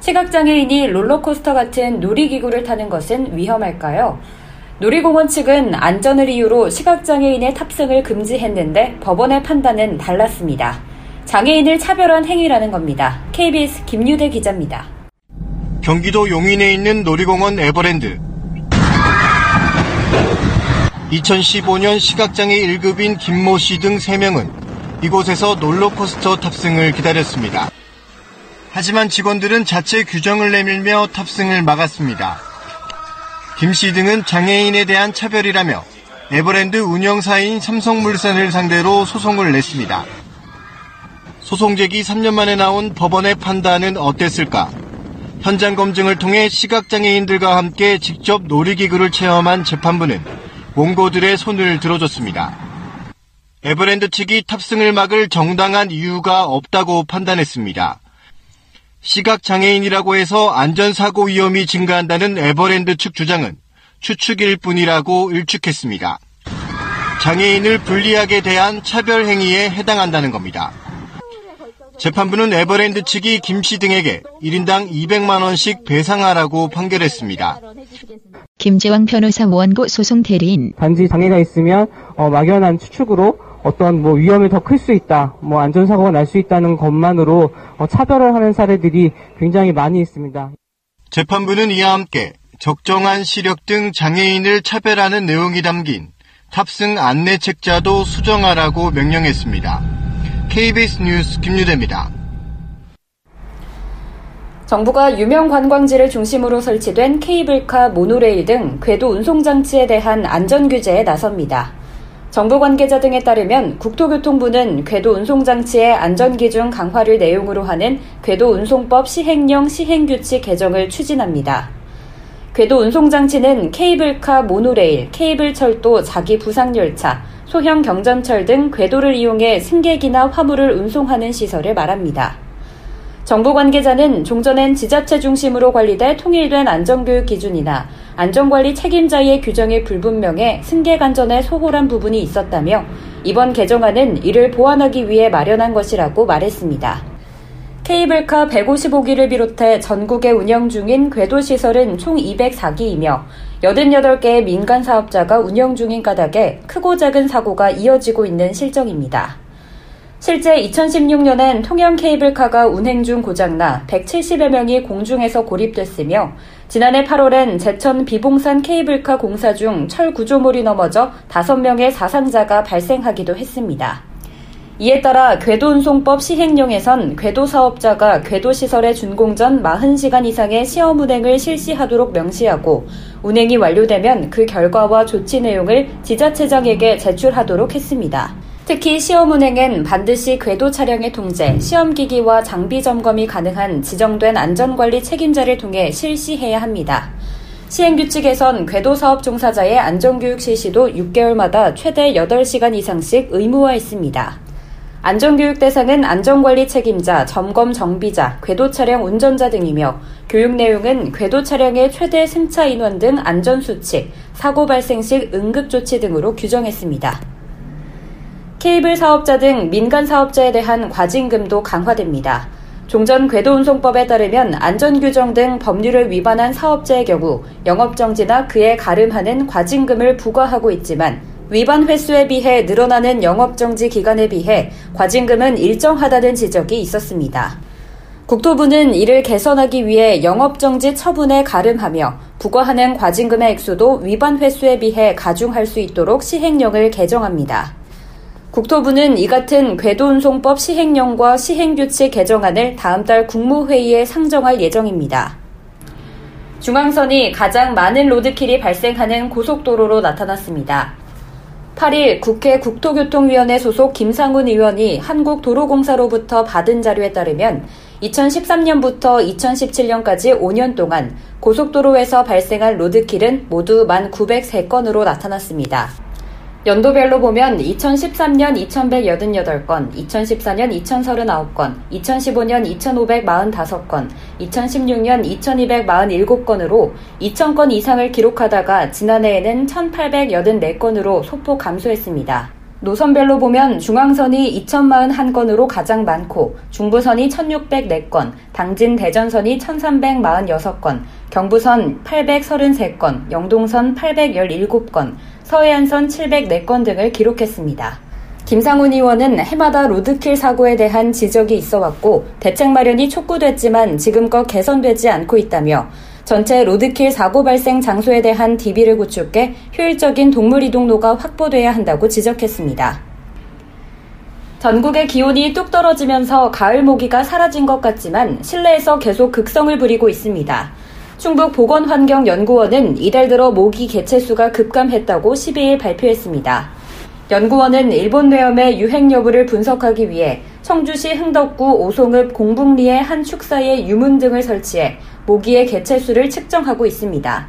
시각장애인이 롤러코스터 같은 놀이기구를 타는 것은 위험할까요? 놀이공원 측은 안전을 이유로 시각장애인의 탑승을 금지했는데 법원의 판단은 달랐습니다. 장애인을 차별한 행위라는 겁니다. KBS 김유대 기자입니다. 경기도 용인에 있는 놀이공원 에버랜드. 2015년 시각장애 1급인 김모 씨 등 3명은 이곳에서 롤러코스터 탑승을 기다렸습니다. 하지만 직원들은 자체 규정을 내밀며 탑승을 막았습니다. 김 씨 등은 장애인에 대한 차별이라며 에버랜드 운영사인 삼성물산을 상대로 소송을 냈습니다. 소송 제기 3년 만에 나온 법원의 판단은 어땠을까? 현장 검증을 통해 시각장애인들과 함께 직접 놀이기구를 체험한 재판부는 원고들의 손을 들어줬습니다. 에버랜드 측이 탑승을 막을 정당한 이유가 없다고 판단했습니다. 시각장애인이라고 해서 안전사고 위험이 증가한다는 에버랜드 측 주장은 추측일 뿐이라고 일축했습니다. 장애인을 불리하게 대한 차별 행위에 해당한다는 겁니다. 재판부는 에버랜드 측이 김 씨 등에게 1인당 200만원씩 배상하라고 판결했습니다. 김재왕 변호사 원고 소송 대리인 단지 장애가 있으면 어, 막연한 추측으로 어떤 뭐 위험이 더 클 수 있다, 뭐 안전사고가 날 수 있다는 것만으로 어, 차별을 하는 사례들이 굉장히 많이 있습니다. 재판부는 이와 함께 적정한 시력 등 장애인을 차별하는 내용이 담긴 탑승 안내 책자도 수정하라고 명령했습니다. KBS 뉴스 김유대입니다. 정부가 유명 관광지를 중심으로 설치된 케이블카, 모노레일 등 궤도 운송장치에 대한 안전 규제에 나섭니다. 정부 관계자 등에 따르면 국토교통부는 궤도 운송장치의 안전기준 강화를 내용으로 하는 궤도 운송법 시행령 시행규칙 개정을 추진합니다. 궤도 운송장치는 케이블카, 모노레일, 케이블 철도, 자기 부상열차, 소형 경전철 등 궤도를 이용해 승객이나 화물을 운송하는 시설을 말합니다. 정부 관계자는 종전엔 지자체 중심으로 관리돼 통일된 안전교육 기준이나 안전관리 책임자의 규정이 불분명해 승객 안전에 소홀한 부분이 있었다며 이번 개정안은 이를 보완하기 위해 마련한 것이라고 말했습니다. 케이블카 155기를 비롯해 전국에 운영 중인 궤도시설은 총 204기이며 88개의 민간 사업자가 운영 중인 까닭에 크고 작은 사고가 이어지고 있는 실정입니다. 실제 2016년엔 통영 케이블카가 운행 중 고장나 170여 명이 공중에서 고립됐으며 지난해 8월엔 제천 비봉산 케이블카 공사 중 철 구조물이 넘어져 5명의 사상자가 발생하기도 했습니다. 이에 따라 궤도운송법 시행령에선 궤도 사업자가 궤도 시설의 준공 전 40시간 이상의 시험 운행을 실시하도록 명시하고 운행이 완료되면 그 결과와 조치 내용을 지자체장에게 제출하도록 했습니다. 특히 시험 운행엔 반드시 궤도 차량의 통제, 시험기기와 장비 점검이 가능한 지정된 안전관리 책임자를 통해 실시해야 합니다. 시행규칙에선 궤도 사업 종사자의 안전교육 실시도 6개월마다 최대 8시간 이상씩 의무화했습니다. 안전교육 대상은 안전관리 책임자, 점검 정비자, 궤도 차량 운전자 등이며 교육 내용은 궤도 차량의 최대 승차 인원 등 안전수칙, 사고 발생 시 응급조치 등으로 규정했습니다. 케이블 사업자 등 민간 사업자에 대한 과징금도 강화됩니다. 종전 궤도운송법에 따르면 안전규정 등 법률을 위반한 사업자의 경우 영업정지나 그에 가름하는 과징금을 부과하고 있지만 위반 횟수에 비해 늘어나는 영업정지 기간에 비해 과징금은 일정하다는 지적이 있었습니다. 국토부는 이를 개선하기 위해 영업정지 처분에 가름하며 부과하는 과징금의 액수도 위반 횟수에 비해 가중할 수 있도록 시행령을 개정합니다. 국토부는 이 같은 궤도운송법 시행령과 시행규칙 개정안을 다음 달 국무회의에 상정할 예정입니다. 중앙선이 가장 많은 로드킬이 발생하는 고속도로로 나타났습니다. 8일 국회 국토교통위원회 소속 김상훈 의원이 한국도로공사로부터 받은 자료에 따르면 2013년부터 2017년까지 5년 동안 고속도로에서 발생한 로드킬은 모두 1,903건으로 나타났습니다. 연도별로 보면 2013년 2188건, 2014년 2039건, 2015년 2545건, 2016년 2247건으로 2000건 이상을 기록하다가 지난해에는 1884건으로 소폭 감소했습니다. 노선별로 보면 중앙선이 2041건으로 가장 많고 중부선이 1604건, 당진 대전선이 1346건, 경부선 833건, 영동선 817건, 서해안선 704건 등을 기록했습니다. 김상훈 의원은 해마다 로드킬 사고에 대한 지적이 있어 왔고 대책 마련이 촉구됐지만 지금껏 개선되지 않고 있다며 전체 로드킬 사고 발생 장소에 대한 DB를 구축해 효율적인 동물 이동로가 확보돼야 한다고 지적했습니다. 전국의 기온이 뚝 떨어지면서 가을 모기가 사라진 것 같지만 실내에서 계속 극성을 부리고 있습니다. 충북 보건환경연구원은 이달 들어 모기 개체수가 급감했다고 12일 발표했습니다. 연구원은 일본 뇌염의 유행 여부를 분석하기 위해 청주시 흥덕구 오송읍 공북리의 한 축사에 유문 등을 설치해 모기의 개체수를 측정하고 있습니다.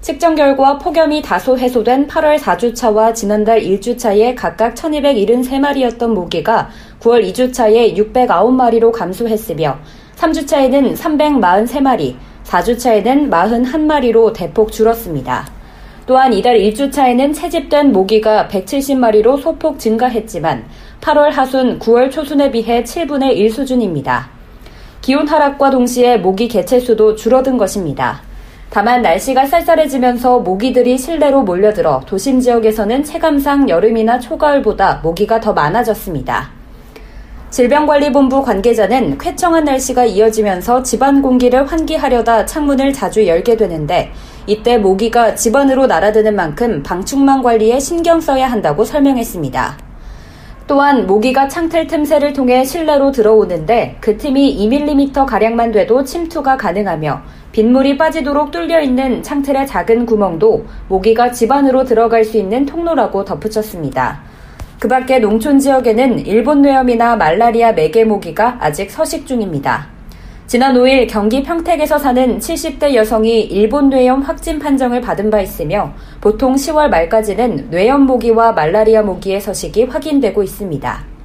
측정 결과 폭염이 다소 해소된 8월 4주차와 지난달 1주차에 각각 1273마리였던 모기가 9월 2주차에 609마리로 감소했으며 3주차에는 343마리, 4주차에는 41마리로 대폭 줄었습니다. 또한 이달 1주차에는 채집된 모기가 170마리로 소폭 증가했지만 8월 하순, 9월 초순에 비해 7분의 1 수준입니다. 기온 하락과 동시에 모기 개체수도 줄어든 것입니다. 다만 날씨가 쌀쌀해지면서 모기들이 실내로 몰려들어 도심 지역에서는 체감상 여름이나 초가을보다 모기가 더 많아졌습니다. 질병관리본부 관계자는 쾌청한 날씨가 이어지면서 집안 공기를 환기하려다 창문을 자주 열게 되는데 이때 모기가 집안으로 날아드는 만큼 방충망 관리에 신경 써야 한다고 설명했습니다. 또한 모기가 창틀 틈새를 통해 실내로 들어오는데 그 틈이 2mm 가량만 돼도 침투가 가능하며 빗물이 빠지도록 뚫려 있는 창틀의 작은 구멍도 모기가 집안으로 들어갈 수 있는 통로라고 덧붙였습니다. 그 밖에 농촌 지역에는 일본 뇌염이나 말라리아 매개 모기가 아직 서식 중입니다. 지난 5일 경기 평택에서 사는 70대 여성이 일본 뇌염 확진 판정을 받은 바 있으며 보통 10월 말까지는 뇌염 모기와 말라리아 모기의 서식이 확인되고 있습니다.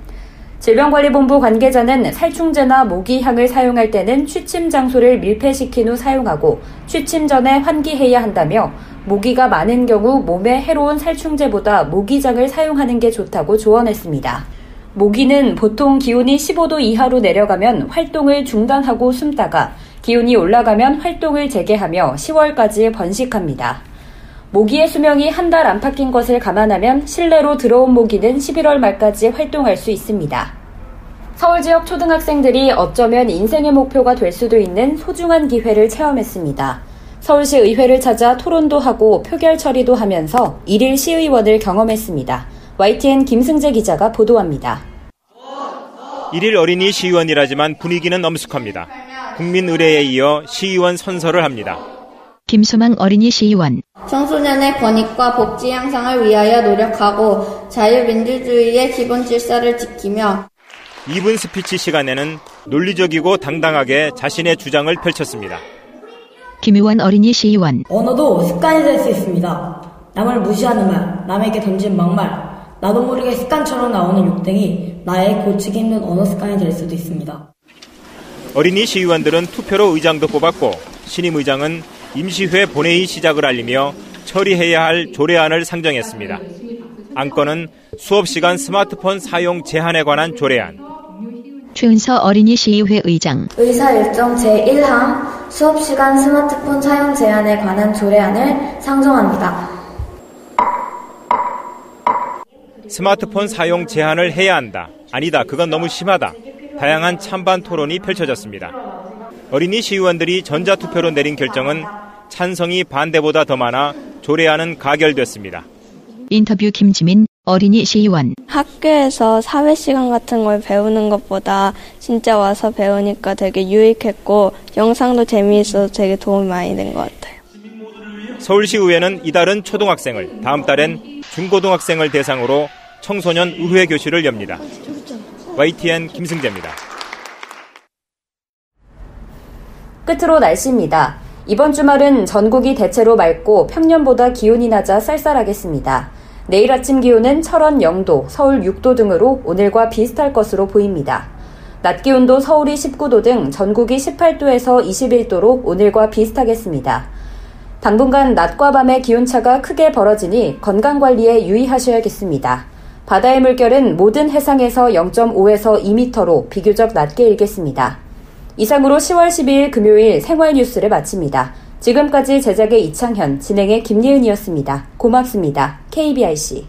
질병관리본부 관계자는 살충제나 모기향을 사용할 때는 취침 장소를 밀폐시킨 후 사용하고 취침 전에 환기해야 한다며 모기가 많은 경우 몸에 해로운 살충제보다 모기장을 사용하는 게 좋다고 조언했습니다. 모기는 보통 기온이 15도 이하로 내려가면 활동을 중단하고 숨다가 기온이 올라가면 활동을 재개하며 10월까지 번식합니다. 모기의 수명이 한 달 안팎인 것을 감안하면 실내로 들어온 모기는 11월 말까지 활동할 수 있습니다. 서울 지역 초등학생들이 어쩌면 인생의 목표가 될 수도 있는 소중한 기회를 체험했습니다. 서울시 의회를 찾아 토론도 하고 표결 처리도 하면서 일일 시의원을 경험했습니다. YTN 김승재 기자가 보도합니다. 일일 어린이 시의원이라지만 분위기는 엄숙합니다. 국민 의례에 이어 시의원 선서를 합니다. 김소망 어린이 시의원 청소년의 권익과 복지 향상을 위하여 노력하고 자유민주주의의 기본 질서를 지키며 2분 스피치 시간에는 논리적이고 당당하게 자신의 주장을 펼쳤습니다. 김의원 어린이 시의원 언어도 습관이 될 수 있습니다. 남을 무시하는 말, 남에게 던진 막말, 나도 모르게 습관처럼 나오는 욕등이 나의 고치기 힘든 언어 습관이 될 수도 있습니다. 어린이 시의원들은 투표로 의장도 뽑았고 신임 의장은 임시회 본회의 시작을 알리며 처리해야 할 조례안을 상정했습니다. 안건은 수업시간 스마트폰 사용 제한에 관한 조례안, 최은서 어린이 시의회 의장 의사 일정 제1항 수업시간 스마트폰 사용 제한에 관한 조례안을 상정합니다. 스마트폰 사용 제한을 해야 한다. 아니다. 그건 너무 심하다. 다양한 찬반 토론이 펼쳐졌습니다. 어린이 시의원들이 전자투표로 내린 결정은 찬성이 반대보다 더 많아 조례안은 가결됐습니다. 인터뷰 김지민 어린이 시의원 학교에서 사회 시간 같은 걸 배우는 것보다 진짜 와서 배우니까 되게 유익했고 영상도 재미있어서 되게 도움이 많이 된 것 같아요. 서울시의회는 이달은 초등학생을, 다음 달엔 중고등학생을 대상으로 청소년 의회 교실을 엽니다. YTN 김승재입니다. 끝으로 날씨입니다. 이번 주말은 전국이 대체로 맑고 평년보다 기온이 낮아 쌀쌀하겠습니다. 내일 아침 기온은 철원 0도, 서울 6도 등으로 오늘과 비슷할 것으로 보입니다. 낮 기온도 서울이 19도 등 전국이 18도에서 21도로 오늘과 비슷하겠습니다. 당분간 낮과 밤의 기온차가 크게 벌어지니 건강관리에 유의하셔야겠습니다. 바다의 물결은 모든 해상에서 0.5에서 2m로 비교적 낮게 일겠습니다. 이상으로 10월 12일 금요일 생활 뉴스를 마칩니다. 지금까지 제작의 이창현, 진행의 김예은이었습니다. 고맙습니다. KBRC.